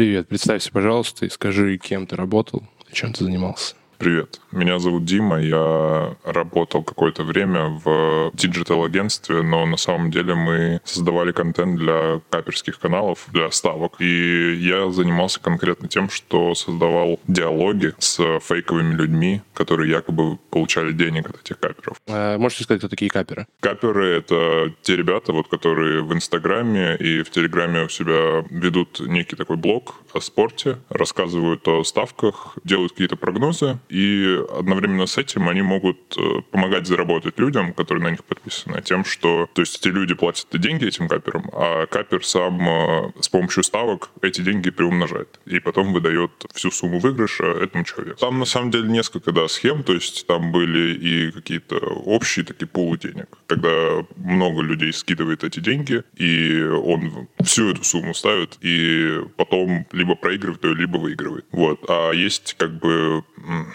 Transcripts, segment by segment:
Привет, представься, пожалуйста, и скажи, кем ты работал, чем ты занимался. Привет, меня зовут Дима, я работал какое-то время в digital-агентстве, но на самом деле мы создавали контент для капперских каналов, для ставок, и я занимался конкретно тем, что создавал диалоги с фейковыми людьми, которые якобы получали денег от этих капперов. А можете сказать, кто такие капперы? Капперы — это те ребята, вот, которые в Инстаграме и в Телеграме у себя ведут некий такой блог о спорте, рассказывают о ставках, делают какие-то прогнозы, и одновременно с этим они могут э, помогать заработать людям, которые на них подписаны, тем, что... То есть эти люди платят деньги этим каперам, а капер сам э, с помощью ставок эти деньги приумножает. И потом выдает всю сумму выигрыша этому человеку. Там на самом деле несколько да, схем, то есть там были и какие-то общие такие пулы денег, когда много людей скидывает эти деньги, и он всю эту сумму ставит, и потом либо проигрывает либо выигрывает. Вот. А есть как бы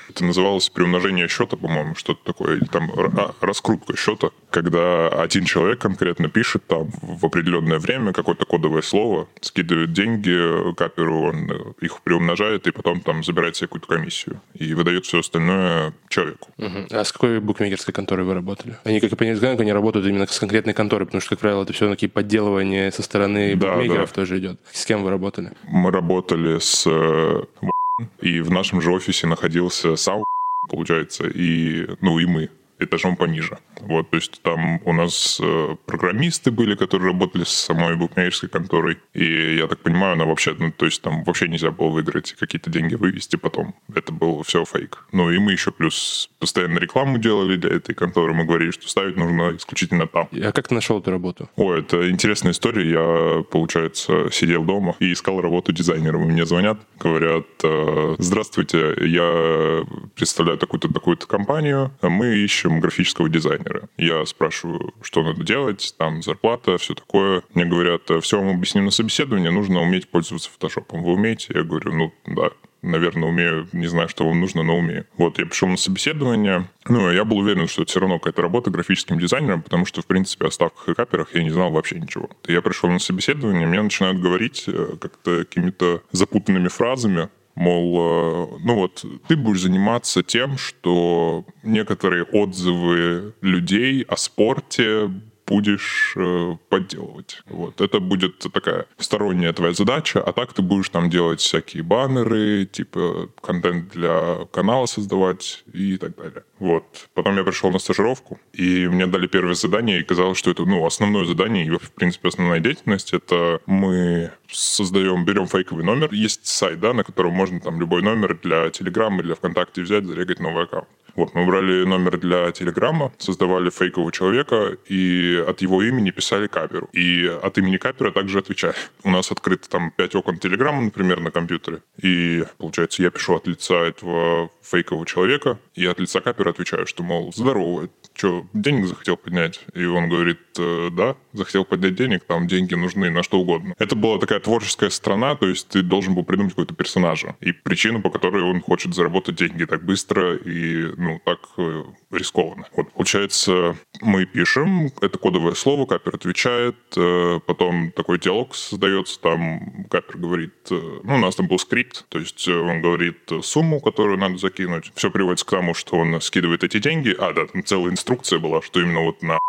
это называлось приумножение счета, по-моему, что-то такое, или там а, раскрутка счета, когда один человек конкретно пишет там в определенное время какое-то кодовое слово, скидывает деньги каперу, он их приумножает и потом там забирает себе какую-то комиссию и выдает все остальное человеку. Угу. А с какой букмекерской конторой вы работали? Они, как я понимаю, они работают именно с конкретной конторой, потому что, как правило, это все такие подделывания со стороны да, букмекеров да. тоже идет. С кем вы работали? Мы работали с э, и в нашем же офисе находился сам, получается, и, ну, и мы этажом пониже. Вот, то есть там у нас э, программисты были, которые работали с самой букмекерской конторой. И я так понимаю, она вообще, ну, то есть там вообще нельзя было выиграть, какие-то деньги вывести потом. Это был все фейк. Ну и мы еще плюс постоянно рекламу делали для этой конторы. Мы говорили, что ставить нужно исключительно там. А как ты нашел эту работу? О, это интересная история. Я, получается, сидел дома и искал работу дизайнером. И мне звонят, говорят, «Э, здравствуйте, я представляю такую-то такую-то компанию, мы ищем графического дизайнера. Я спрашиваю, что надо делать, там зарплата, все такое. Мне говорят, все вам объясним на собеседовании, нужно уметь пользоваться фотошопом. Вы умеете? Я говорю, ну да, наверное, умею, не знаю, что вам нужно, но умею. Вот, я пришел на собеседование, ну, я был уверен, что это все равно какая-то работа графическим дизайнером, потому что, в принципе, о ставках и каперах я не знал вообще ничего. Я пришел на собеседование, мне начинают говорить э, как-то какими-то запутанными фразами, Мол, э, ну вот, ты будешь заниматься тем, что некоторые отзывы людей о спорте будешь э, подделывать. Вот. Это будет такая сторонняя твоя задача, а так ты будешь там делать всякие баннеры, типа контент для канала создавать и так далее. Вот. Потом я пришел на стажировку, и мне дали первое задание, и казалось, что это ну, основное задание, и, в принципе, основная деятельность. Это мы создаем, берем фейковый номер. Есть сайт, да, на котором можно там любой номер для Телеграма или для ВКонтакте взять, зарегать новый аккаунт. Вот, мы брали номер для Телеграма, создавали фейкового человека и от его имени писали каперу. И от имени капера также отвечали. У нас открыто там пять окон Телеграма, например, на компьютере. И, получается, я пишу от лица этого фейкового человека, и от лица капера отвечаю, что, мол, здорово, что, денег захотел поднять? И он говорит, «Э, да, захотел поднять денег, там деньги нужны на что угодно. Это была такая творческая страна, то есть ты должен был придумать какого-то персонажа и причину, по которой он хочет заработать деньги так быстро и, ну, так э, рискованно. Вот, получается, мы пишем, это кодовое слово, капер отвечает, э, потом такой диалог создается, там капер говорит, ну, у нас там был скрипт, то есть он говорит сумму, которую надо закинуть. Все приводится к тому, что он скидывает эти деньги, а, да, там целый инструкция была, что именно вот на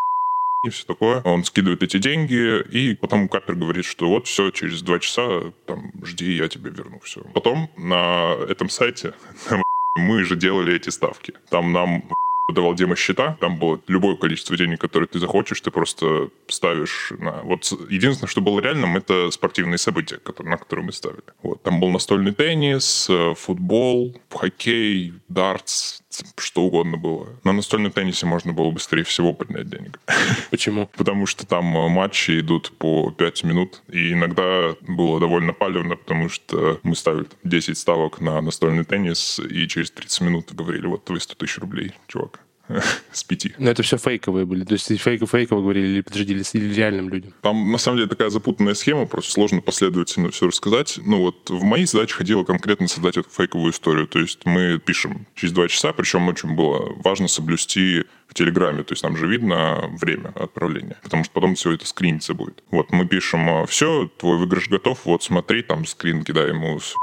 и все такое. Он скидывает эти деньги, и потом Капер говорит, что вот все, через два часа там жди, я тебе верну все. Потом на этом сайте мы же делали эти ставки. Там нам давал демо-счета, там было любое количество денег, которое ты захочешь, ты просто ставишь на... Вот единственное, что было реальным, это спортивные события, которые, на которые мы ставили. Вот, там был настольный теннис, э, футбол, хоккей, дартс, что угодно было. На настольном теннисе можно было быстрее всего поднять денег. Почему? Потому что там э, матчи идут по 5 минут, и иногда было довольно палевно, потому что мы ставили 10 ставок на настольный теннис, и через 30 минут говорили, вот твои 100 тысяч рублей, чувак. с пяти. Но это все фейковые были. То есть фейково фейково говорили или подожди, или реальным людям? Там на самом деле такая запутанная схема, просто сложно последовательно все рассказать. Ну вот в моей задаче ходило конкретно создать эту фейковую историю. То есть мы пишем через два часа, причем очень было важно соблюсти в Телеграме, то есть там же видно время отправления, потому что потом все это скриниться будет. Вот мы пишем, все, твой выигрыш готов, вот смотри, там скрин кидай ему с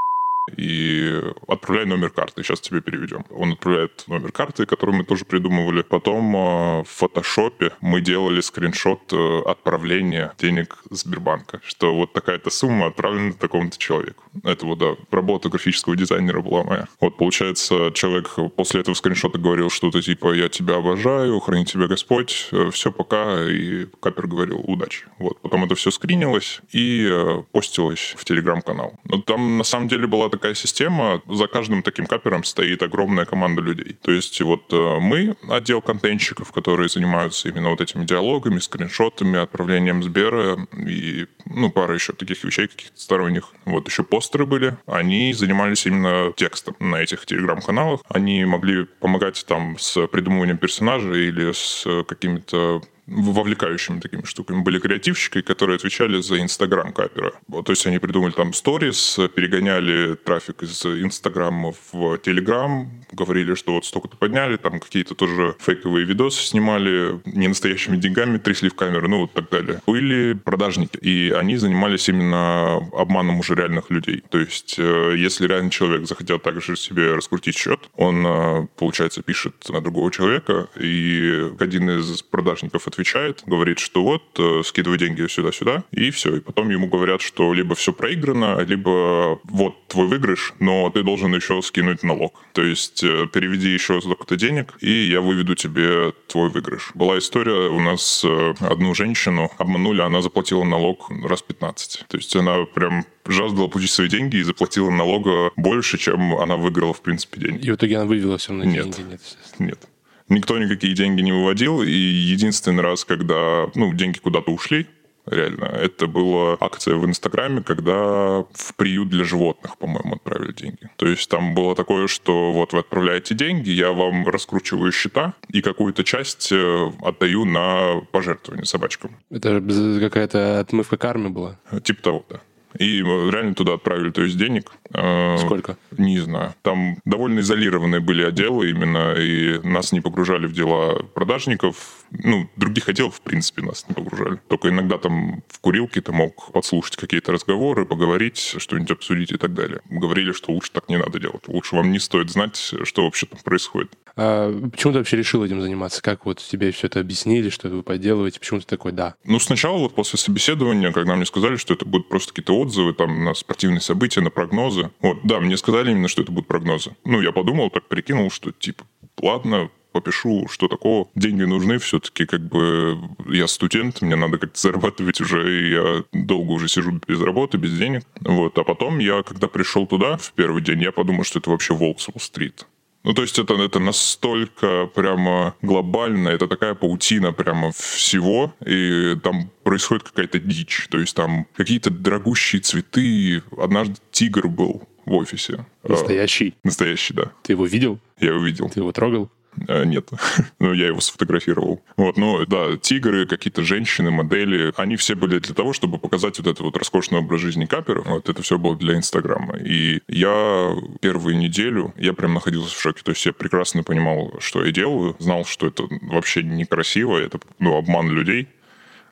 и отправляй номер карты, сейчас тебе переведем. Он отправляет номер карты, который мы тоже придумывали. Потом э, в фотошопе мы делали скриншот э, отправления денег Сбербанка, что вот такая-то сумма отправлена такому-то человеку. Это вот, да, работа графического дизайнера была моя. Вот, получается, человек после этого скриншота говорил что-то типа «я тебя обожаю, храни тебя Господь, э, все, пока», и Капер говорил «удачи». Вот, потом это все скринилось и постилось в Телеграм-канал. Но там на самом деле была такая система, за каждым таким капером стоит огромная команда людей. То есть вот э, мы, отдел контентщиков, которые занимаются именно вот этими диалогами, скриншотами, отправлением Сбера и ну, пара еще таких вещей каких-то сторонних. Вот еще постеры были. Они занимались именно текстом на этих телеграм-каналах. Они могли помогать там с придумыванием персонажей или с какими-то вовлекающими такими штуками. Были креативщики, которые отвечали за Инстаграм капера. То есть они придумали там сторис, перегоняли трафик из Инстаграма в Телеграм, говорили, что вот столько-то подняли, там какие-то тоже фейковые видосы снимали, не настоящими деньгами трясли в камеру, ну вот так далее. Были продажники, и они занимались именно обманом уже реальных людей. То есть э, если реальный человек захотел также себе раскрутить счет, он, э, получается, пишет на другого человека, и один из продажников отвечает, говорит, что вот, э, скидывай деньги сюда-сюда, и все. И потом ему говорят, что либо все проиграно, либо вот твой выигрыш, но ты должен еще скинуть налог. То есть э, переведи еще столько-то денег, и я выведу тебе твой выигрыш. Была история, у нас э, одну женщину обманули, она заплатила налог раз 15. То есть она прям жаждала получить свои деньги и заплатила налога больше, чем она выиграла, в принципе, деньги. И в итоге она вывела все на нет. деньги? Нет, нет. Никто никакие деньги не выводил, и единственный раз, когда ну, деньги куда-то ушли, реально. Это была акция в Инстаграме, когда в приют для животных, по-моему, отправили деньги. То есть там было такое, что вот вы отправляете деньги, я вам раскручиваю счета и какую-то часть э, отдаю на пожертвование собачкам. Это какая-то отмывка кармы была? Типа того, да. И реально туда отправили, то есть денег. Э, Сколько? Не знаю. Там довольно изолированные были отделы именно, и нас не погружали в дела продажников. Ну, других отделов, в принципе, нас не погружали. Только иногда там в курилке ты мог подслушать какие-то разговоры, поговорить, что-нибудь обсудить и так далее. Говорили, что лучше так не надо делать. Лучше вам не стоит знать, что вообще там происходит. А почему ты вообще решил этим заниматься? Как вот тебе все это объяснили, что вы поделываете? Почему ты такой «да»? Ну, сначала вот после собеседования, когда мне сказали, что это будут просто какие-то отзывы там на спортивные события, на прогнозы. Вот, да, мне сказали именно, что это будут прогнозы. Ну, я подумал, так прикинул, что типа, ладно, попишу, что такого. Деньги нужны все-таки, как бы я студент, мне надо как-то зарабатывать уже, и я долго уже сижу без работы, без денег. Вот. А потом я, когда пришел туда в первый день, я подумал, что это вообще волк с стрит ну, то есть это, это настолько прямо глобально, это такая паутина прямо всего, и там происходит какая-то дичь. То есть там какие-то дорогущие цветы. Однажды тигр был в офисе. Настоящий? А, настоящий, да. Ты его видел? Я его видел. Ты его трогал? Э, нет, но я его сфотографировал. Вот, ну да, тигры, какие-то женщины, модели, они все были для того, чтобы показать вот этот вот роскошный образ жизни каперов. Вот это все было для Инстаграма. И я первую неделю, я прям находился в шоке. То есть я прекрасно понимал, что я делаю, знал, что это вообще некрасиво, это ну, обман людей.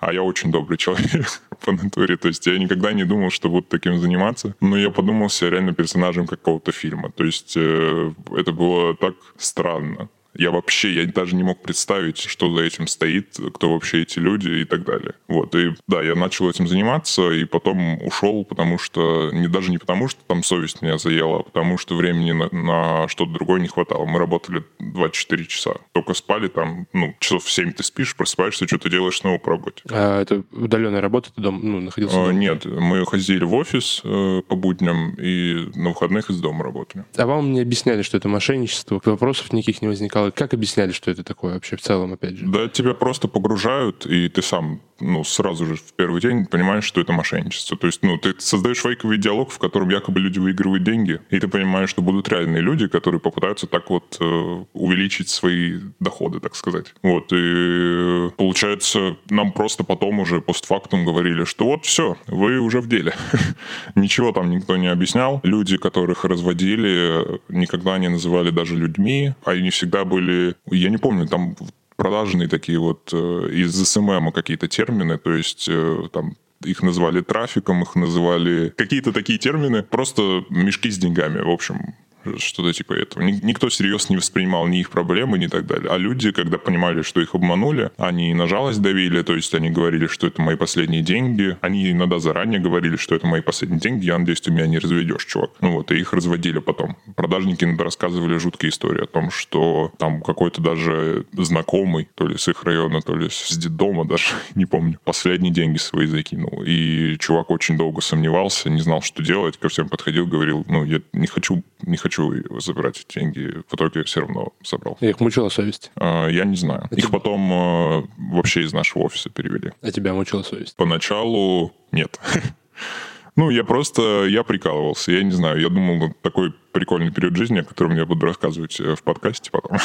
А я очень добрый человек по натуре. То есть я никогда не думал, что буду таким заниматься. Но я подумался реально персонажем какого-то фильма. То есть э, это было так странно. Я вообще, я даже не мог представить, что за этим стоит, кто вообще эти люди и так далее. Вот, и да, я начал этим заниматься, и потом ушел, потому что, не даже не потому, что там совесть меня заела, а потому что времени на, на что-то другое не хватало. Мы работали 24 часа. Только спали там, ну, часов в 7 ты спишь, просыпаешься, что-то делаешь снова по работе. А это удаленная работа, ты дом, ну, находился а, дома? Нет, мы ходили в офис э, по будням и на выходных из дома работали. А вам не объясняли, что это мошенничество? Вопросов никаких не возникало? А как объясняли, что это такое вообще в целом, опять же? Да, тебя просто погружают, и ты сам ну, сразу же в первый день понимаешь, что это мошенничество. То есть, ну, ты создаешь фейковый диалог, в котором якобы люди выигрывают деньги, и ты понимаешь, что будут реальные люди, которые попытаются так вот э, увеличить свои доходы, так сказать. Вот, и получается, нам просто потом уже постфактум говорили, что вот все, вы уже в деле. Ничего там никто не объяснял. Люди, которых разводили, никогда не называли даже людьми, а они всегда были... Я не помню, там продажные такие вот э, из SMM какие-то термины, то есть э, там их называли трафиком, их называли какие-то такие термины, просто мешки с деньгами, в общем что-то типа этого. Никто серьезно не воспринимал ни их проблемы, ни так далее. А люди, когда понимали, что их обманули, они на жалость давили, то есть они говорили, что это мои последние деньги. Они иногда заранее говорили, что это мои последние деньги, я надеюсь, ты меня не разведешь, чувак. Ну вот, и их разводили потом. Продажники иногда рассказывали жуткие истории о том, что там какой-то даже знакомый, то ли с их района, то ли с детдома даже, не помню, последние деньги свои закинул. И чувак очень долго сомневался, не знал, что делать, ко всем подходил, говорил, ну, я не хочу, не хочу хочу забирать деньги, в итоге все равно забрал. Их мучила совесть? А, я не знаю. А их тебя... потом а, вообще из нашего офиса перевели. А тебя мучила совесть? Поначалу нет. Ну, я просто, я прикалывался, я не знаю, я думал, такой прикольный период жизни, о котором я буду рассказывать э, в подкасте потом.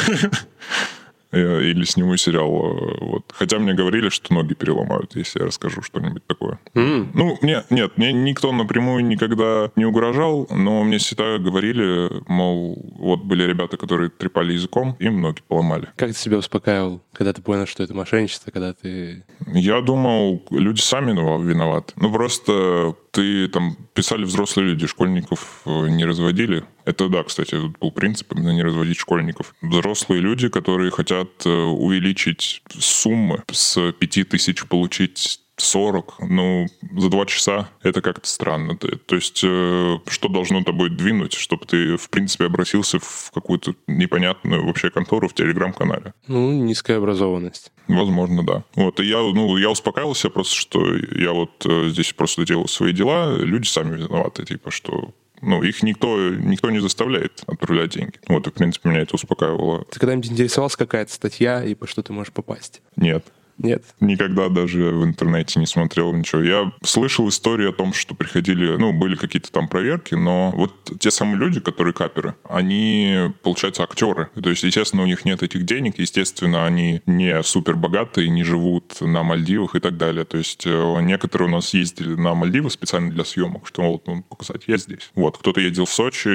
Э, или сниму сериал. Э, вот. Хотя мне говорили, что ноги переломают, если я расскажу что-нибудь такое. Mm. Ну, нет, нет, мне никто напрямую никогда не угрожал, но мне всегда говорили, мол, вот были ребята, которые трепали языком, им ноги поломали. Как ты себя успокаивал, когда ты понял, что это мошенничество, когда ты... Я думал, люди сами виноваты. Ну, просто ты там писали взрослые люди, школьников э, не разводили. Это да, кстати, был принцип именно не разводить школьников. Взрослые люди, которые хотят э, увеличить суммы с 5 тысяч получить 40, ну, за два часа это как-то странно. То есть, э, что должно тобой двинуть, чтобы ты, в принципе, обратился в какую-то непонятную вообще контору в Телеграм-канале? Ну, низкая образованность. Возможно, да. Вот, и я, ну, я успокаивался просто, что я вот э, здесь просто делал свои дела, люди сами виноваты, типа, что ну, их никто, никто не заставляет отправлять деньги. Вот, и, в принципе, меня это успокаивало. Ты когда-нибудь интересовался, какая-то статья и по что ты можешь попасть? Нет. Нет. Никогда даже в интернете не смотрел ничего. Я слышал истории о том, что приходили, ну, были какие-то там проверки, но вот те самые люди, которые каперы, они, получается, актеры. То есть, естественно, у них нет этих денег, естественно, они не супер богатые, не живут на Мальдивах и так далее. То есть, э, некоторые у нас ездили на Мальдивы специально для съемок, что вот, ну, показать, я здесь. Вот, кто-то ездил в Сочи,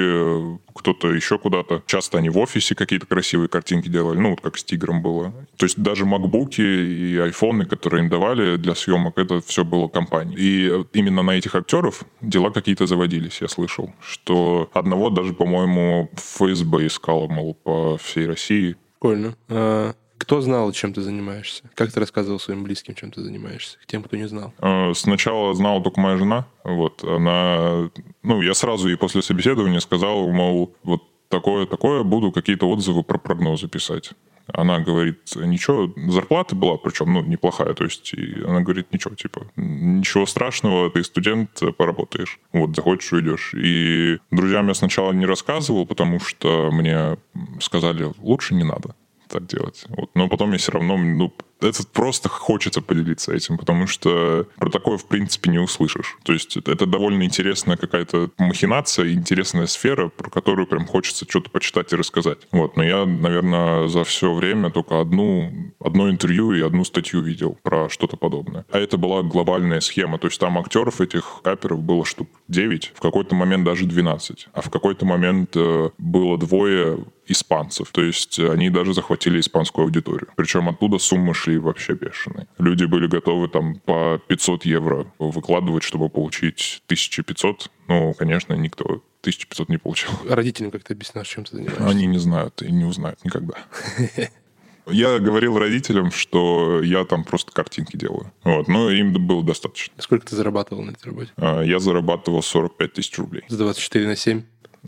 кто-то еще куда-то. Часто они в офисе какие-то красивые картинки делали, ну, вот как с Тигром было. То есть, даже макбуки и и айфоны, которые им давали для съемок, это все было компанией. И именно на этих актеров дела какие-то заводились, я слышал. Что одного даже, по-моему, ФСБ искало, мол, по всей России. Прикольно. А кто знал, чем ты занимаешься? Как ты рассказывал своим близким, чем ты занимаешься? К тем, кто не знал? А, сначала знала только моя жена. Вот, она... Ну, я сразу и после собеседования сказал, мол, вот такое-такое, буду какие-то отзывы про прогнозы писать. Она говорит, ничего, зарплата была, причем, ну, неплохая, то есть она говорит, ничего, типа, ничего страшного, ты студент, поработаешь, вот, захочешь, уйдешь. И друзьям я сначала не рассказывал, потому что мне сказали, лучше не надо так делать. Вот. Но потом я все равно, ну, это просто хочется поделиться этим, потому что про такое, в принципе, не услышишь. То есть это довольно интересная какая-то махинация, интересная сфера, про которую прям хочется что-то почитать и рассказать. Вот. Но я, наверное, за все время только одну, одно интервью и одну статью видел про что-то подобное. А это была глобальная схема. То есть там актеров этих каперов было штук 9, в какой-то момент даже 12. А в какой-то момент э, было двое испанцев. То есть они даже захватили испанскую аудиторию. Причем оттуда суммы шли вообще бешеные. Люди были готовы там по 500 евро выкладывать, чтобы получить 1500. Ну, конечно, никто 1500 не получил. Родителям как то объясняешь, чем ты занимаешься? Они не знают и не узнают никогда. Я говорил родителям, что я там просто картинки делаю. Вот, но им было достаточно. Сколько ты зарабатывал на этой работе? А, я зарабатывал 45 тысяч рублей. За 24 на 7?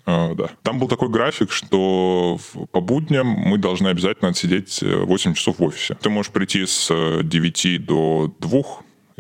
А, да. Там был такой график, что по будням мы должны обязательно отсидеть 8 э, часов в офисе. Ты можешь прийти с 9 э, до 2,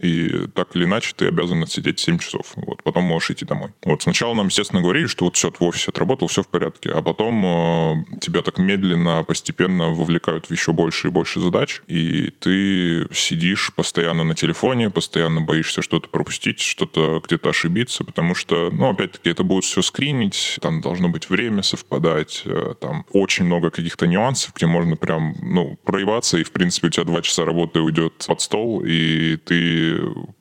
и так или иначе ты обязан отсидеть 7 часов. Вот. потом можешь идти домой. Вот сначала нам, естественно, говорили, что вот все, в офисе отработал, все в порядке, а потом э, тебя так медленно, постепенно вовлекают в еще больше и больше задач, и ты сидишь постоянно на телефоне, постоянно боишься что-то пропустить, что-то где-то ошибиться, потому что, ну, опять-таки, это будет все скринить, там должно быть время совпадать, э, там очень много каких-то нюансов, где можно прям, ну, проебаться, и, в принципе, у тебя два часа работы уйдет под стол, и ты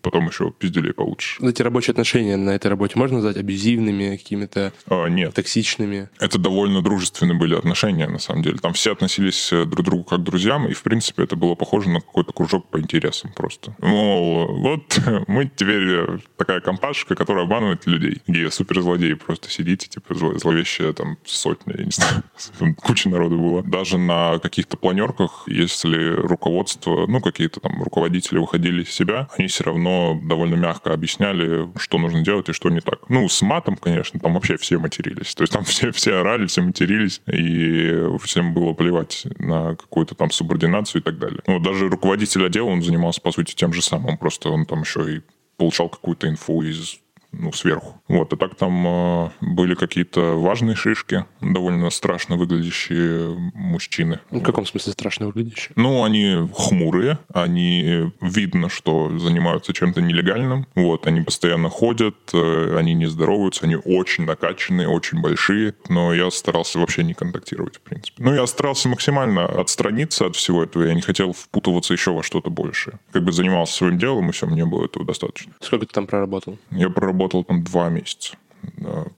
потом еще пизделей получишь. Эти рабочие отношения на этой работе можно назвать абьюзивными, какими-то а, нет. токсичными? Это довольно дружественные были отношения, на самом деле. Там все относились э, друг к другу как к друзьям, и, в принципе, это было похоже на какой-то кружок по интересам просто. Мол, вот мы теперь э, такая компашка, которая обманывает людей. Где суперзлодеи просто сидите, типа зловещая там сотня, я не знаю, куча народу было. Даже на каких-то планерках, если руководство, ну, какие-то там руководители выходили из себя, они все равно довольно мягко объясняли, что нужно делать и что не так. Ну, с матом, конечно, там вообще все матерились. То есть там все, все орали, все матерились, и всем было плевать на какую-то там субординацию и так далее. Ну, даже руководитель отдела, он занимался, по сути, тем же самым. Просто он там еще и получал какую-то инфу из ну, сверху. Вот, а так там э, были какие-то важные шишки, довольно страшно выглядящие мужчины. В каком смысле страшно выглядящие? Ну, они хмурые, они видно, что занимаются чем-то нелегальным, вот, они постоянно ходят, э, они не здороваются, они очень накачанные, очень большие, но я старался вообще не контактировать, в принципе. Ну, я старался максимально отстраниться от всего этого, я не хотел впутываться еще во что-то большее. Как бы занимался своим делом, и все, мне было этого достаточно. Сколько ты там проработал? Я проработал работал там два месяца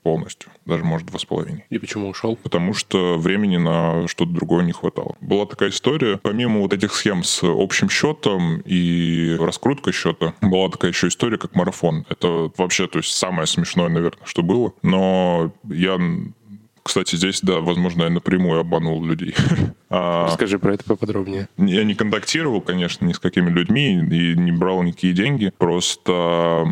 полностью, даже, может, два с половиной. И почему ушел? Потому что времени на что-то другое не хватало. Была такая история, помимо вот этих схем с общим счетом и раскруткой счета, была такая еще история, как марафон. Это вообще, то есть, самое смешное, наверное, что было. Но я кстати, здесь, да, возможно, я напрямую обманул людей. А, Расскажи про это поподробнее. Я не контактировал, конечно, ни с какими людьми и не брал никакие деньги. Просто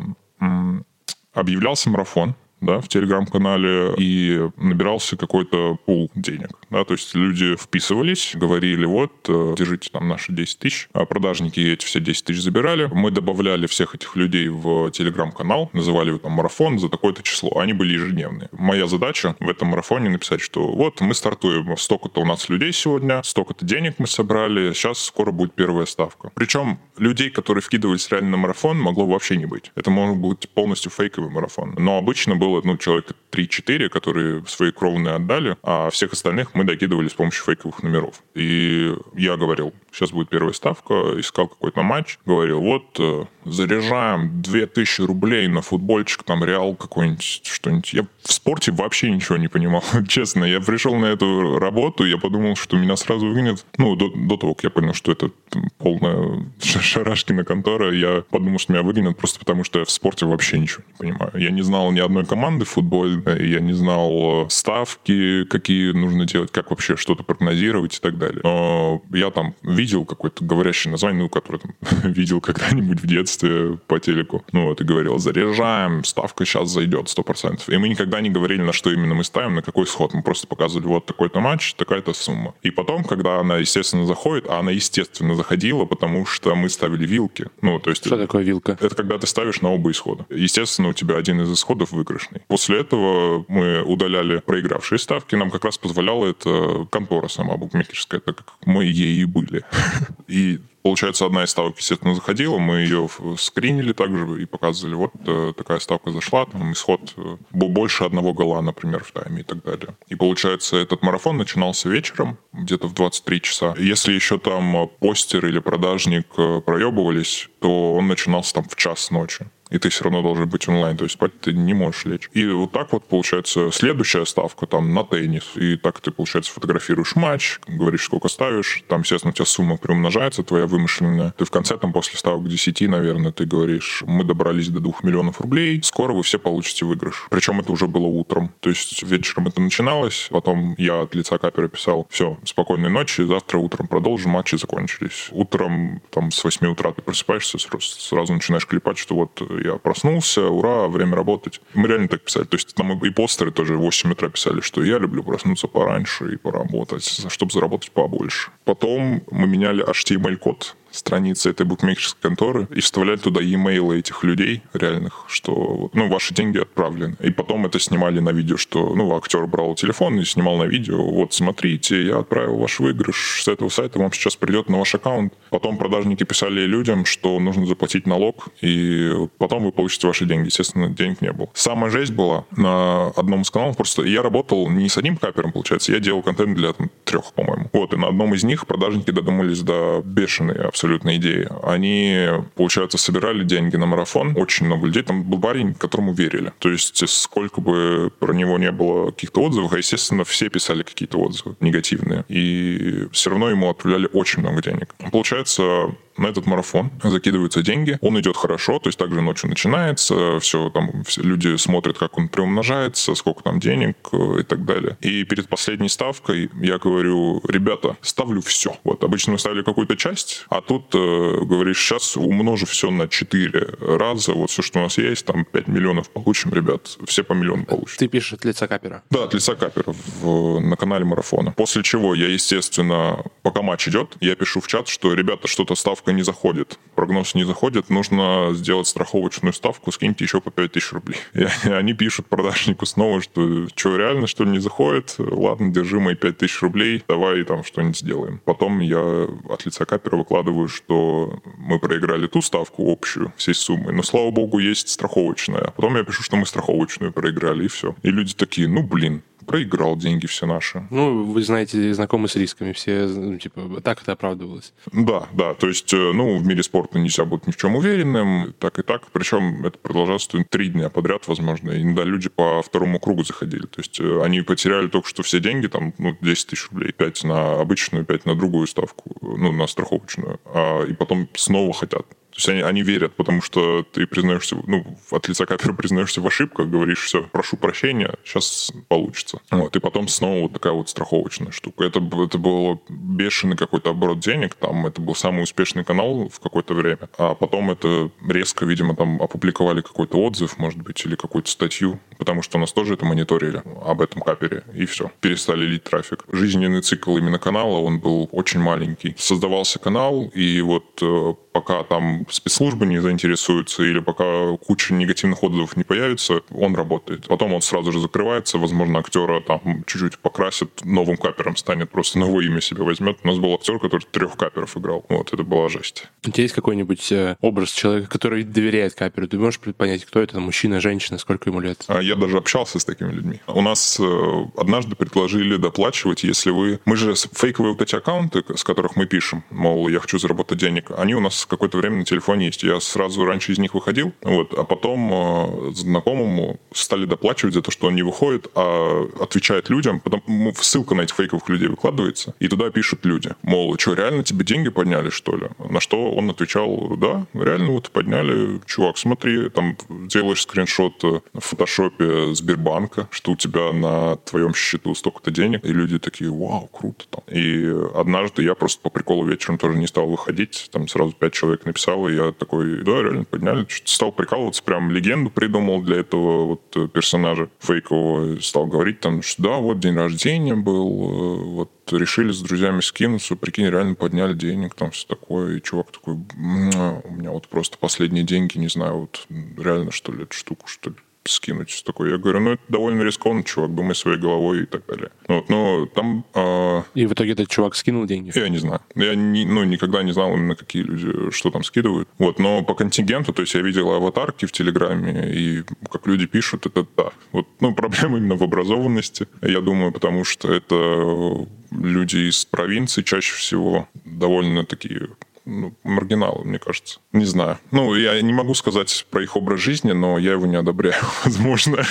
объявлялся марафон, да, в телеграм-канале, и набирался какой-то пул денег. Да, то есть люди вписывались, говорили, вот, э, держите там наши 10 тысяч. А продажники эти все 10 тысяч забирали. Мы добавляли всех этих людей в телеграм-канал, называли его там марафон за такое-то число. Они были ежедневные. Моя задача в этом марафоне написать, что вот мы стартуем, столько-то у нас людей сегодня, столько-то денег мы собрали, сейчас скоро будет первая ставка. Причем людей, которые вкидывались реально на марафон, могло вообще не быть. Это мог быть полностью фейковый марафон. Но обычно было, ну, человек 3-4, которые свои кровные отдали, а всех остальных мы докидывали с помощью фейковых номеров. И я говорил, сейчас будет первая ставка, искал какой-то матч, говорил, вот, э, заряжаем 2000 рублей на футбольчик, там, Реал какой-нибудь, что-нибудь. Я в спорте вообще ничего не понимал, честно. Я пришел на эту работу, я подумал, что меня сразу выгонят. Ну, до, до того, как я понял, что это полная шарашкина контора, я подумал, что меня выгонят просто потому, что я в спорте вообще ничего не понимаю. Я не знал ни одной команды футбольной, я не знал ставки, какие нужно делать, как вообще что-то прогнозировать и так далее. Но я там видел какое-то говорящее название, ну, которое там видел когда-нибудь в детстве по телеку. Ну, вот, и говорил, заряжаем, ставка сейчас зайдет 100%. И мы никогда не говорили, на что именно мы ставим, на какой исход. Мы просто показывали, вот такой-то матч, такая-то сумма. И потом, когда она, естественно, заходит, а она, естественно, заходила, потому что мы ставили вилки. Ну, то есть... Что такое вилка? Это когда ты ставишь на оба исхода. Естественно, у тебя один из исходов выигрышный. После этого мы удаляли проигравшие ставки. Нам как раз позволяла это контора сама букмекерская, так как мы ей и были. И Получается, одна из ставок, естественно, заходила, мы ее скринили также и показывали, вот э, такая ставка зашла, там исход э, больше одного гола, например, в тайме и так далее. И получается, этот марафон начинался вечером, где-то в 23 часа. Если еще там постер или продажник э, проебывались, то он начинался там в час ночи и ты все равно должен быть онлайн, то есть спать ты не можешь лечь. И вот так вот получается следующая ставка там на теннис, и так ты, получается, фотографируешь матч, говоришь, сколько ставишь, там, естественно, у тебя сумма приумножается, твоя вымышленная. Ты в конце там после ставок 10, наверное, ты говоришь, мы добрались до 2 миллионов рублей, скоро вы все получите выигрыш. Причем это уже было утром, то есть вечером это начиналось, потом я от лица капера писал, все, спокойной ночи, завтра утром продолжим, матчи закончились. Утром там с 8 утра ты просыпаешься, сразу начинаешь клепать, что вот я проснулся, ура, время работать. Мы реально так писали. То есть там и постеры тоже в 8 утра писали, что я люблю проснуться пораньше и поработать, чтобы заработать побольше. Потом мы меняли HTML-код страницы этой букмекерской конторы и вставляли туда e-mail этих людей реальных, что ну, ваши деньги отправлены. И потом это снимали на видео, что ну, актер брал телефон и снимал на видео, вот смотрите, я отправил ваш выигрыш с этого сайта, вам сейчас придет на ваш аккаунт. Потом продажники писали людям, что нужно заплатить налог, и потом вы получите ваши деньги. Естественно, денег не было. Самая жесть была на одном из каналов, просто я работал не с одним капером, получается, я делал контент для там, трех, по-моему. Вот, и на одном из них продажники додумались до бешеной абсолютно идеи. Они, получается, собирали деньги на марафон, очень много людей. Там был парень, которому верили. То есть, сколько бы про него не было каких-то отзывов, а, естественно, все писали какие-то отзывы негативные. И все равно ему отправляли очень много денег. Получается, на этот марафон закидываются деньги, он идет хорошо, то есть также ночью начинается, все там все люди смотрят, как он приумножается, сколько там денег э, и так далее. И перед последней ставкой я говорю, ребята, ставлю все. Вот обычно мы ставили какую-то часть, а тут э, говоришь, сейчас умножу все на 4 раза, вот все, что у нас есть, там 5 миллионов получим, ребят, все по миллиону получат. Ты пишешь от лица капера? Да, от лица капера в, на канале марафона. После чего я, естественно, пока матч идет, я пишу в чат, что, ребята, что-то ставка ставка не заходит, прогноз не заходит, нужно сделать страховочную ставку, скиньте еще по 5000 рублей. И они пишут продажнику снова, что что, реально, что ли, не заходит? Ладно, держи мои 5000 рублей, давай там что-нибудь сделаем. Потом я от лица капера выкладываю, что мы проиграли ту ставку общую всей суммы, но, слава богу, есть страховочная. Потом я пишу, что мы страховочную проиграли, и все. И люди такие, ну, блин, проиграл деньги все наши. Ну, вы знаете, знакомы с рисками, все, ну, типа, так это оправдывалось. Да, да, то есть, э, ну, в мире спорта нельзя быть ни в чем уверенным, так и так, причем это продолжалось три дня подряд, возможно, и иногда люди по второму кругу заходили, то есть э, они потеряли только что все деньги, там, ну, 10 тысяч рублей, 5 на обычную, 5 на другую ставку, ну, на страховочную, а, и потом снова хотят то есть они, они верят, потому что ты признаешься, ну, от лица капера признаешься в ошибках, говоришь, все, прошу прощения, сейчас получится. Вот, и потом снова вот такая вот страховочная штука. Это, это было бешеный какой-то оборот денег, там это был самый успешный канал в какое-то время, а потом это резко, видимо, там опубликовали какой-то отзыв, может быть, или какую-то статью, потому что у нас тоже это мониторили об этом капере, и все, перестали лить трафик. Жизненный цикл именно канала, он был очень маленький. Создавался канал, и вот э, пока там спецслужбы не заинтересуются или пока куча негативных отзывов не появится, он работает. Потом он сразу же закрывается, возможно, актера там чуть-чуть покрасит, новым капером станет, просто новое имя себе возьмет. У нас был актер, который трех каперов играл. Вот, это была жесть. У тебя есть какой-нибудь э, образ человека, который доверяет каперу? Ты можешь понять, кто это, мужчина, женщина, сколько ему лет? А я даже общался с такими людьми. У нас э, однажды предложили доплачивать, если вы... Мы же фейковые вот эти аккаунты, с которых мы пишем, мол, я хочу заработать денег, они у нас какое-то время на телефоне есть. Я сразу раньше из них выходил, вот, а потом э, знакомому стали доплачивать за то, что он не выходит, а отвечает людям. Потом ссылка на этих фейковых людей выкладывается, и туда пишут люди. Мол, что, реально тебе деньги подняли, что ли? На что он отвечал, да, реально вот подняли. Чувак, смотри, там делаешь скриншот в фотошопе Сбербанка, что у тебя на твоем счету столько-то денег, и люди такие, вау, круто там. И однажды я просто по приколу вечером тоже не стал выходить, там сразу пять человек написал, и я такой, да, реально подняли. Что-то стал прикалываться, прям легенду придумал для этого вот э, персонажа фейкового. Стал говорить там, что да, вот день рождения был, э, вот решили с друзьями скинуться, прикинь, реально подняли денег, там все такое. И чувак такой, у меня вот просто последние деньги, не знаю, вот реально, что ли, эту штуку, что ли скинуть. Такой. Я говорю, ну, это довольно рискованно, чувак, думай своей головой и так далее. Вот, но там... Э... И в итоге этот чувак скинул деньги? Я не знаю. Я не, ну, никогда не знал именно, какие люди что там скидывают. Вот, но по контингенту, то есть я видел аватарки в Телеграме, и как люди пишут, это да. Вот, ну, проблема именно в образованности, я думаю, потому что это люди из провинции чаще всего довольно такие ну, маргиналы, мне кажется. Не знаю. Ну, я не могу сказать про их образ жизни, но я его не одобряю, возможно.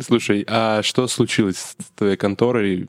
Слушай, а что случилось с твоей конторой?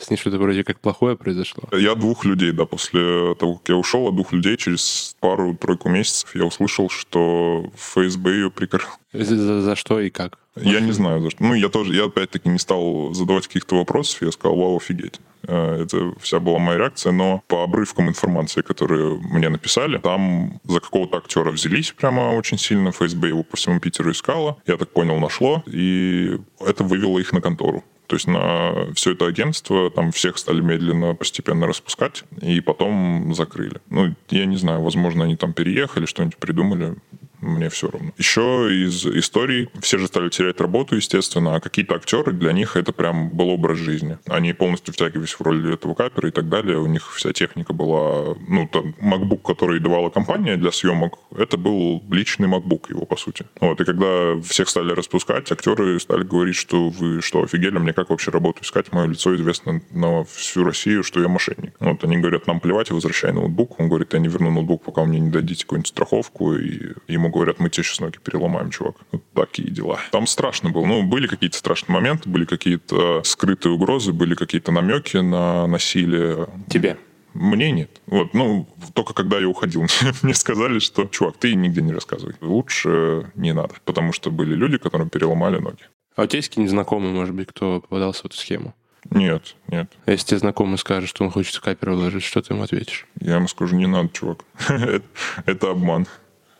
С ней что-то вроде как плохое произошло? Я двух людей, да, после того, как я ушел, от двух людей через пару-тройку месяцев я услышал, что ФСБ ее прикрыл. За, за что и как? Я не знаю за что. Ну, я тоже, я опять-таки не стал задавать каких-то вопросов, я сказал, вау, офигеть. Э, это вся была моя реакция, но по обрывкам информации, которые мне написали, там за какого-то актера взялись прямо очень сильно, ФСБ его по всему Питеру искала, я так понял, нашло, и это вывело их на контору. То есть на все это агентство там всех стали медленно, постепенно распускать, и потом закрыли. Ну, я не знаю, возможно, они там переехали, что-нибудь придумали мне все равно. Еще из историй все же стали терять работу, естественно, а какие-то актеры, для них это прям был образ жизни. Они полностью втягивались в роль этого капера и так далее. У них вся техника была... Ну, там, MacBook, который давала компания для съемок, это был личный MacBook его, по сути. Вот, и когда всех стали распускать, актеры стали говорить, что вы что, офигели, мне как вообще работу искать? Мое лицо известно на всю Россию, что я мошенник. Вот, они говорят, нам плевать, возвращай ноутбук. Он говорит, я не верну ноутбук, пока мне не дадите какую-нибудь страховку, и ему говорят, мы тебе сейчас ноги переломаем, чувак. Вот такие дела. Там страшно было. Ну, были какие-то страшные моменты, были какие-то скрытые угрозы, были какие-то намеки на насилие. Тебе? Мне нет. Вот, ну, только когда я уходил, мне сказали, что, чувак, ты нигде не рассказывай. Лучше не надо. Потому что были люди, которым переломали ноги. А у тебя есть какие-нибудь знакомые, может быть, кто попадался в эту схему? Нет, нет. А если тебе знакомый скажет, что он хочет в капер вложить, что ты ему ответишь? Я ему скажу, не надо, чувак. это обман.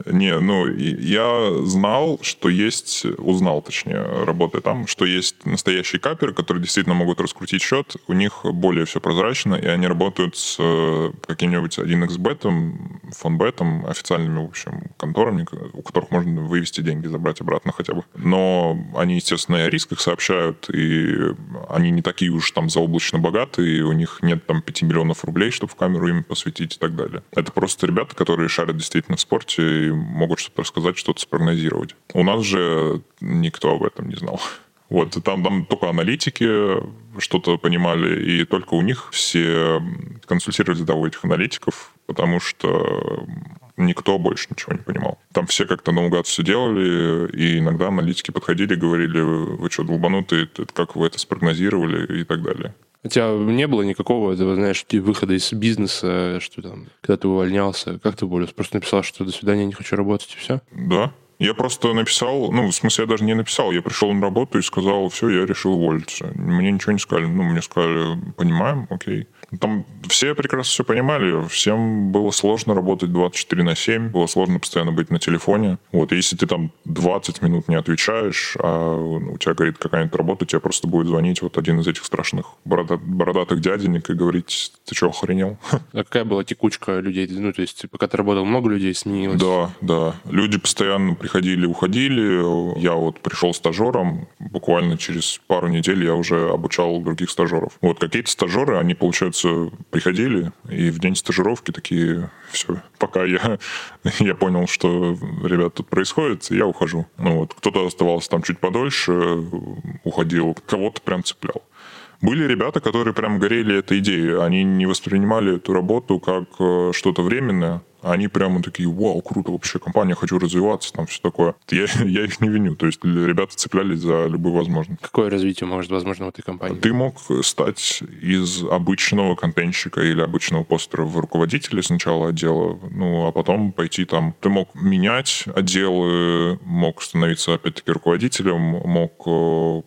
Не, ну, я знал, что есть, узнал, точнее, работая там, что есть настоящие каперы, которые действительно могут раскрутить счет, у них более все прозрачно, и они работают с э, каким-нибудь 1xbet, фонбетом, официальными, в общем, конторами, у которых можно вывести деньги, забрать обратно хотя бы. Но они, естественно, и о рисках сообщают, и они не такие уж там заоблачно богатые, и у них нет там 5 миллионов рублей, чтобы в камеру им посвятить и так далее. Это просто ребята, которые шарят действительно в спорте, могут что-то рассказать, что-то спрогнозировать. У нас же никто об этом не знал. Вот, там, там только аналитики что-то понимали, и только у них все консультировали за этих аналитиков, потому что никто больше ничего не понимал. Там все как-то наугад все делали, и иногда аналитики подходили и говорили, вы что, долбанутые, как вы это спрогнозировали и так далее. У тебя не было никакого этого, знаешь, выхода из бизнеса, что там, когда ты увольнялся, как ты уволился? Просто написал, что до свидания, не хочу работать, и все? Да. Я просто написал, ну, в смысле, я даже не написал, я пришел на работу и сказал, все, я решил уволиться. Мне ничего не сказали. Ну, мне сказали, понимаем, окей. Там все прекрасно все понимали, всем было сложно работать 24 на 7, было сложно постоянно быть на телефоне. Вот, и если ты там 20 минут не отвечаешь, а у тебя говорит какая-нибудь работа, тебе просто будет звонить вот один из этих страшных бородатых дяденек и говорить, ты что, охренел? А какая была текучка людей? Ну, то есть, пока ты работал, много людей сменилось? Да, да. Люди постоянно приходили, уходили. Я вот пришел стажером, буквально через пару недель я уже обучал других стажеров. Вот какие-то стажеры, они, получается, приходили, и в день стажировки такие, все, пока я, я понял, что, ребят, тут происходит, я ухожу. Ну вот, кто-то оставался там чуть подольше, уходил, кого-то прям цеплял. Были ребята, которые прям горели этой идеей. Они не воспринимали эту работу как э, что-то временное. Они прямо такие, вау, круто вообще, компания, хочу развиваться, там все такое. Я, я их не виню. То есть ребята цеплялись за любую возможность. Какое развитие может возможно в этой компании? Ты мог стать из обычного контентщика или обычного постера в руководителя сначала отдела, ну, а потом пойти там... Ты мог менять отделы, мог становиться, опять-таки, руководителем, мог э,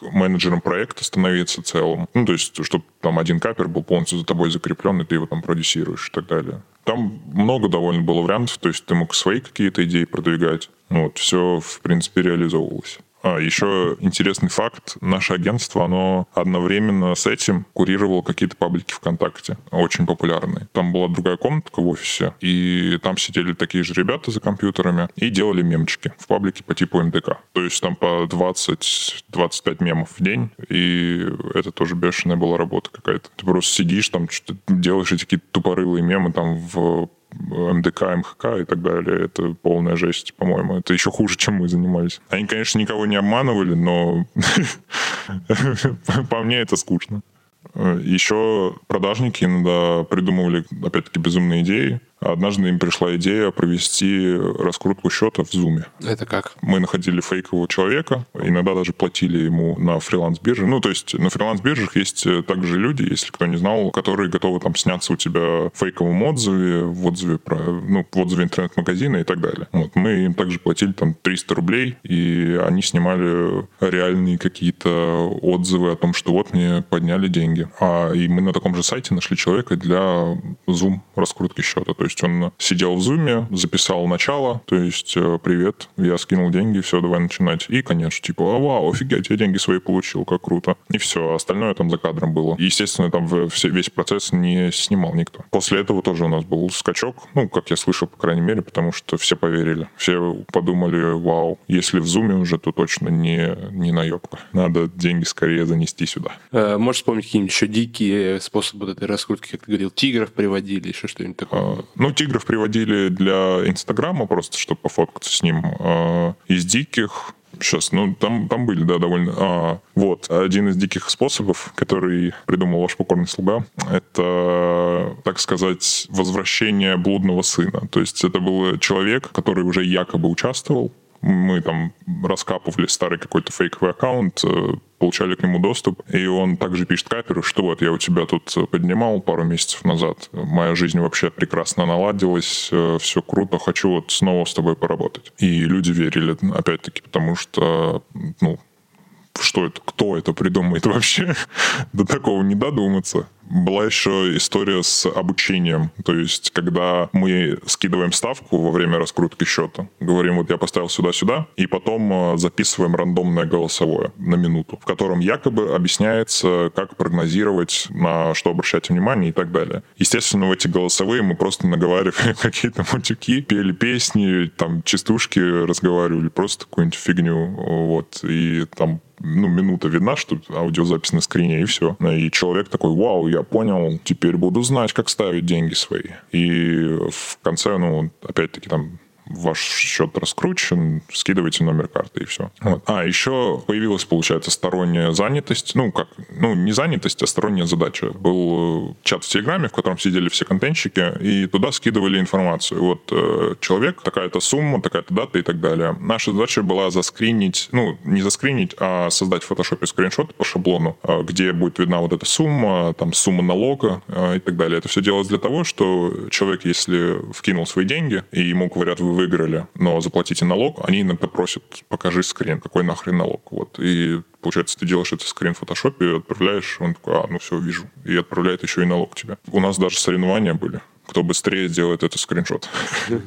менеджером проекта становиться целым. Ну, то есть, чтобы там один капер был полностью за тобой закреплен, и ты его там продюсируешь и так далее. Там много довольно было вариантов, то есть ты мог свои какие-то идеи продвигать. Вот, все, в принципе, реализовывалось. А, еще интересный факт. Наше агентство, оно одновременно с этим курировало какие-то паблики ВКонтакте, очень популярные. Там была другая комнатка в офисе, и там сидели такие же ребята за компьютерами и делали мемчики в паблике по типу МДК. То есть там по 20-25 мемов в день, и это тоже бешеная была работа какая-то. Ты просто сидишь там, что-то делаешь эти какие-то тупорылые мемы там в МДК, МХК и так далее. Это полная жесть, по-моему. Это еще хуже, чем мы занимались. Они, конечно, никого не обманывали, но по мне это скучно. Еще продажники иногда придумывали, опять-таки, безумные идеи. Однажды им пришла идея провести раскрутку счета в Zoom. Это как? Мы находили фейкового человека, иногда даже платили ему на фриланс-бирже. Ну, то есть на фриланс-биржах есть э, также люди, если кто не знал, которые готовы там сняться у тебя в фейковом отзыве, в отзыве, про, ну, в отзыве интернет-магазина и так далее. Вот. Мы им также платили там 300 рублей, и они снимали реальные какие-то отзывы о том, что вот мне подняли деньги. А, и мы на таком же сайте нашли человека для Zoom раскрутки счета. То есть есть он сидел в зуме, записал начало, то есть э, привет, я скинул деньги, все, давай начинать. И, конечно, типа, а, вау, офигеть, я деньги свои получил, как круто. И все, остальное там за кадром было. Естественно, там весь процесс не снимал никто. После этого тоже у нас был скачок, ну, как я слышал, по крайней мере, потому что все поверили. Все подумали, вау, если в зуме уже, то точно не, не наебка. Надо деньги скорее занести сюда. А, можешь вспомнить какие-нибудь еще дикие способы этой раскрутки, как ты говорил, тигров приводили, еще что-нибудь такое? А, ну, тигров приводили для Инстаграма просто, чтобы пофоткаться с ним. А, из диких Сейчас, ну, там, там были, да, довольно... А, вот, один из диких способов, который придумал ваш покорный слуга, это, так сказать, возвращение блудного сына. То есть это был человек, который уже якобы участвовал мы там раскапывали старый какой-то фейковый аккаунт, э, получали к нему доступ, и он также пишет каперу, что вот я у тебя тут поднимал пару месяцев назад, моя жизнь вообще прекрасно наладилась, э, все круто, хочу вот снова с тобой поработать. И люди верили, опять-таки, потому что, ну, что это, кто это придумает вообще, до такого не додуматься. Была еще история с обучением. То есть, когда мы скидываем ставку во время раскрутки счета, говорим, вот я поставил сюда-сюда, и потом э, записываем рандомное голосовое на минуту, в котором якобы объясняется, как прогнозировать, на что обращать внимание и так далее. Естественно, в эти голосовые мы просто наговаривали какие-то матюки, пели песни, там, частушки разговаривали, просто какую-нибудь фигню, вот, и там ну, минута видна, что аудиозапись на скрине, и все. И человек такой, вау, я понял, теперь буду знать, как ставить деньги свои. И в конце, ну, опять-таки там ваш счет раскручен, скидывайте номер карты и все. Вот. А, еще появилась, получается, сторонняя занятость. Ну, как, ну, не занятость, а сторонняя задача. Был э, чат в Телеграме, в котором сидели все контентщики, и туда скидывали информацию. Вот э, человек, такая-то сумма, такая-то дата и так далее. Наша задача была заскринить, ну, не заскринить, а создать в фотошопе скриншот по шаблону, э, где будет видна вот эта сумма, там, сумма налога э, и так далее. Это все делалось для того, что человек, если вкинул свои деньги, и ему говорят, вы выиграли, но заплатите налог, они иногда просят, покажи скрин, какой нахрен налог. Вот. И получается, ты делаешь этот скрин в фотошопе, отправляешь, он такой, а, ну все, вижу. И отправляет еще и налог тебе. У нас даже соревнования были кто быстрее сделает этот скриншот.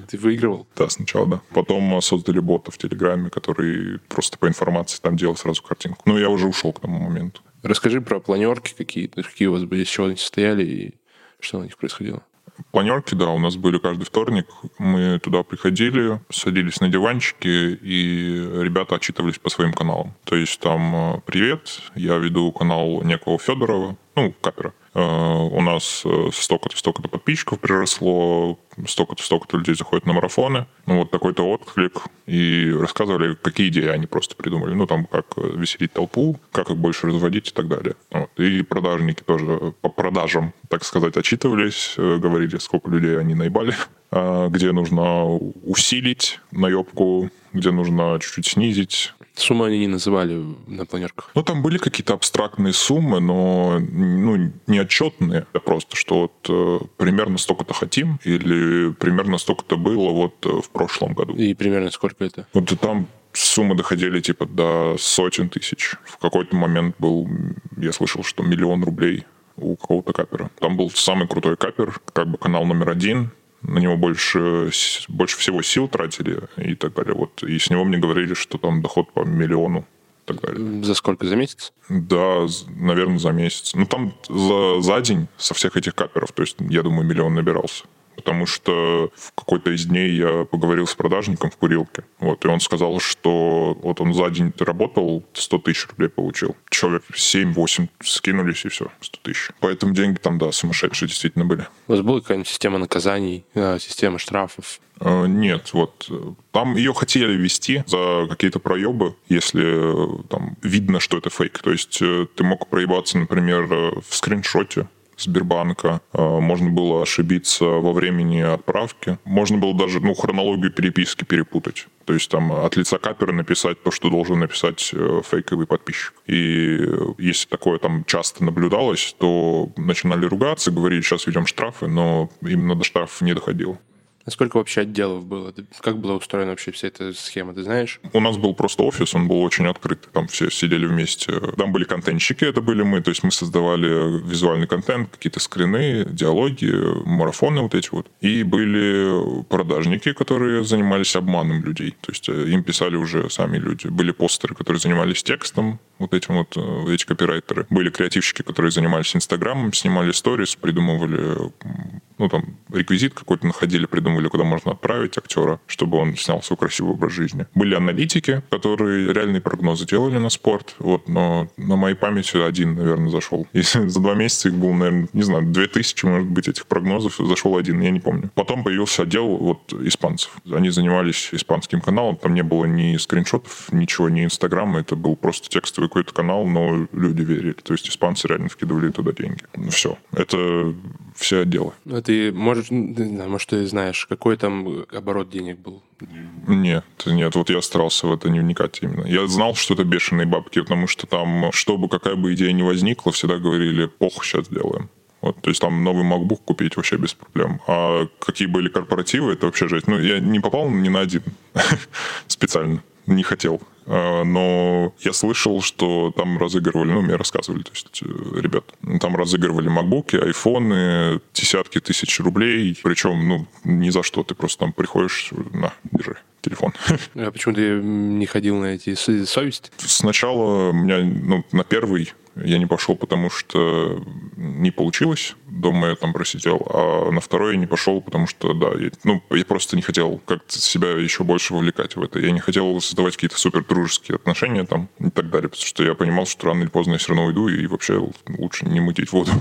Ты выигрывал? Да, сначала, да. Потом создали бота в Телеграме, который просто по информации там делал сразу картинку. Ну, я уже ушел к тому моменту. Расскажи про планерки какие-то, какие у вас были, с чего они состояли и что на них происходило. Планерки, да, у нас были каждый вторник. Мы туда приходили, садились на диванчики, и ребята отчитывались по своим каналам. То есть там э, «Привет, я веду канал некого Федорова», ну, капера. Э, у нас э, столько-то, столько-то подписчиков приросло, столько-то, столько-то людей заходят на марафоны. Ну, вот такой-то отклик. И рассказывали, какие идеи они просто придумали. Ну, там, как веселить толпу, как их больше разводить и так далее. Вот. И продажники тоже по продажам, так сказать, отчитывались, э, говорили, сколько людей они наебали, где нужно усилить наебку, где нужно чуть-чуть снизить, Суммы они не называли на планерках. Ну, там были какие-то абстрактные суммы, но ну, не отчетные. а просто, что вот э, примерно столько-то хотим, или примерно столько-то было вот э, в прошлом году. И примерно сколько это? Вот там суммы доходили типа до сотен тысяч. В какой-то момент был, я слышал, что миллион рублей у какого-то капера. Там был самый крутой капер, как бы канал номер один, на него больше, больше всего сил тратили и так далее. Вот. И с него мне говорили, что там доход по миллиону и так далее. За сколько? За месяц? Да, наверное, за месяц. Ну, там за, за день со всех этих каперов, то есть, я думаю, миллион набирался потому что в какой-то из дней я поговорил с продажником в курилке, вот, и он сказал, что вот он за день работал, 100 тысяч рублей получил. Человек 7-8 скинулись, и все, 100 тысяч. Поэтому деньги там, да, сумасшедшие действительно были. У вас была какая-нибудь система наказаний, э, система штрафов? Э, нет, вот там ее хотели ввести за какие-то проебы, если там видно, что это фейк. То есть э, ты мог проебаться, например, в скриншоте, Сбербанка. А, можно было ошибиться во времени отправки. Можно было даже ну, хронологию переписки перепутать. То есть там от лица капера написать то, что должен написать э, фейковый подписчик. И если такое там часто наблюдалось, то начинали ругаться, говорили, сейчас ведем штрафы, но именно до штрафов не доходило. Сколько вообще отделов было? Как была устроена вообще вся эта схема, ты знаешь? У нас был просто офис, он был очень открытый, там все сидели вместе. Там были контентщики, это были мы, то есть мы создавали визуальный контент, какие-то скрины, диалоги, марафоны вот эти вот. И были продажники, которые занимались обманом людей, то есть э, им писали уже сами люди. Были постеры, которые занимались текстом, вот этим вот, э, эти копирайтеры. Были креативщики, которые занимались Инстаграмом, снимали сторис, придумывали ну, там, реквизит какой-то находили, придумывали, куда можно отправить актера, чтобы он снял свой красивый образ жизни. Были аналитики, которые реальные прогнозы делали на спорт, вот, но на моей памяти один, наверное, зашел. И за два месяца их было, наверное, не знаю, две тысячи, может быть, этих прогнозов, зашел один, я не помню. Потом появился отдел вот испанцев. Они занимались испанским каналом, там не было ни скриншотов, ничего, ни инстаграма, это был просто текстовый какой-то канал, но люди верили. То есть испанцы реально вкидывали туда деньги. Все. Это все отделы. Ну, ты можешь, может, ты знаешь, какой там оборот денег был? Нет, нет, вот я старался в это не вникать именно. Я знал, что это бешеные бабки, потому что там, чтобы какая бы идея ни возникла, всегда говорили, пох, сейчас сделаем. Вот, то есть там новый MacBook купить вообще без проблем. А какие были корпоративы, это вообще жесть. Ну, я не попал ни на один специально не хотел. А, но я слышал, что там разыгрывали, ну, мне рассказывали, то есть э, ребят, там разыгрывали макбуки, айфоны, десятки тысяч рублей, причем, ну, ни за что, ты просто там приходишь, на, держи телефон. А почему ты не ходил на эти совесть? Сначала у меня, ну, на первый я не пошел, потому что не получилось. Дома я там просидел. А на второй я не пошел, потому что, да, я, ну, я просто не хотел как-то себя еще больше вовлекать в это. Я не хотел создавать какие-то супер дружеские отношения там и так далее, потому что я понимал, что рано или поздно я все равно уйду, и вообще лучше не мутить воду.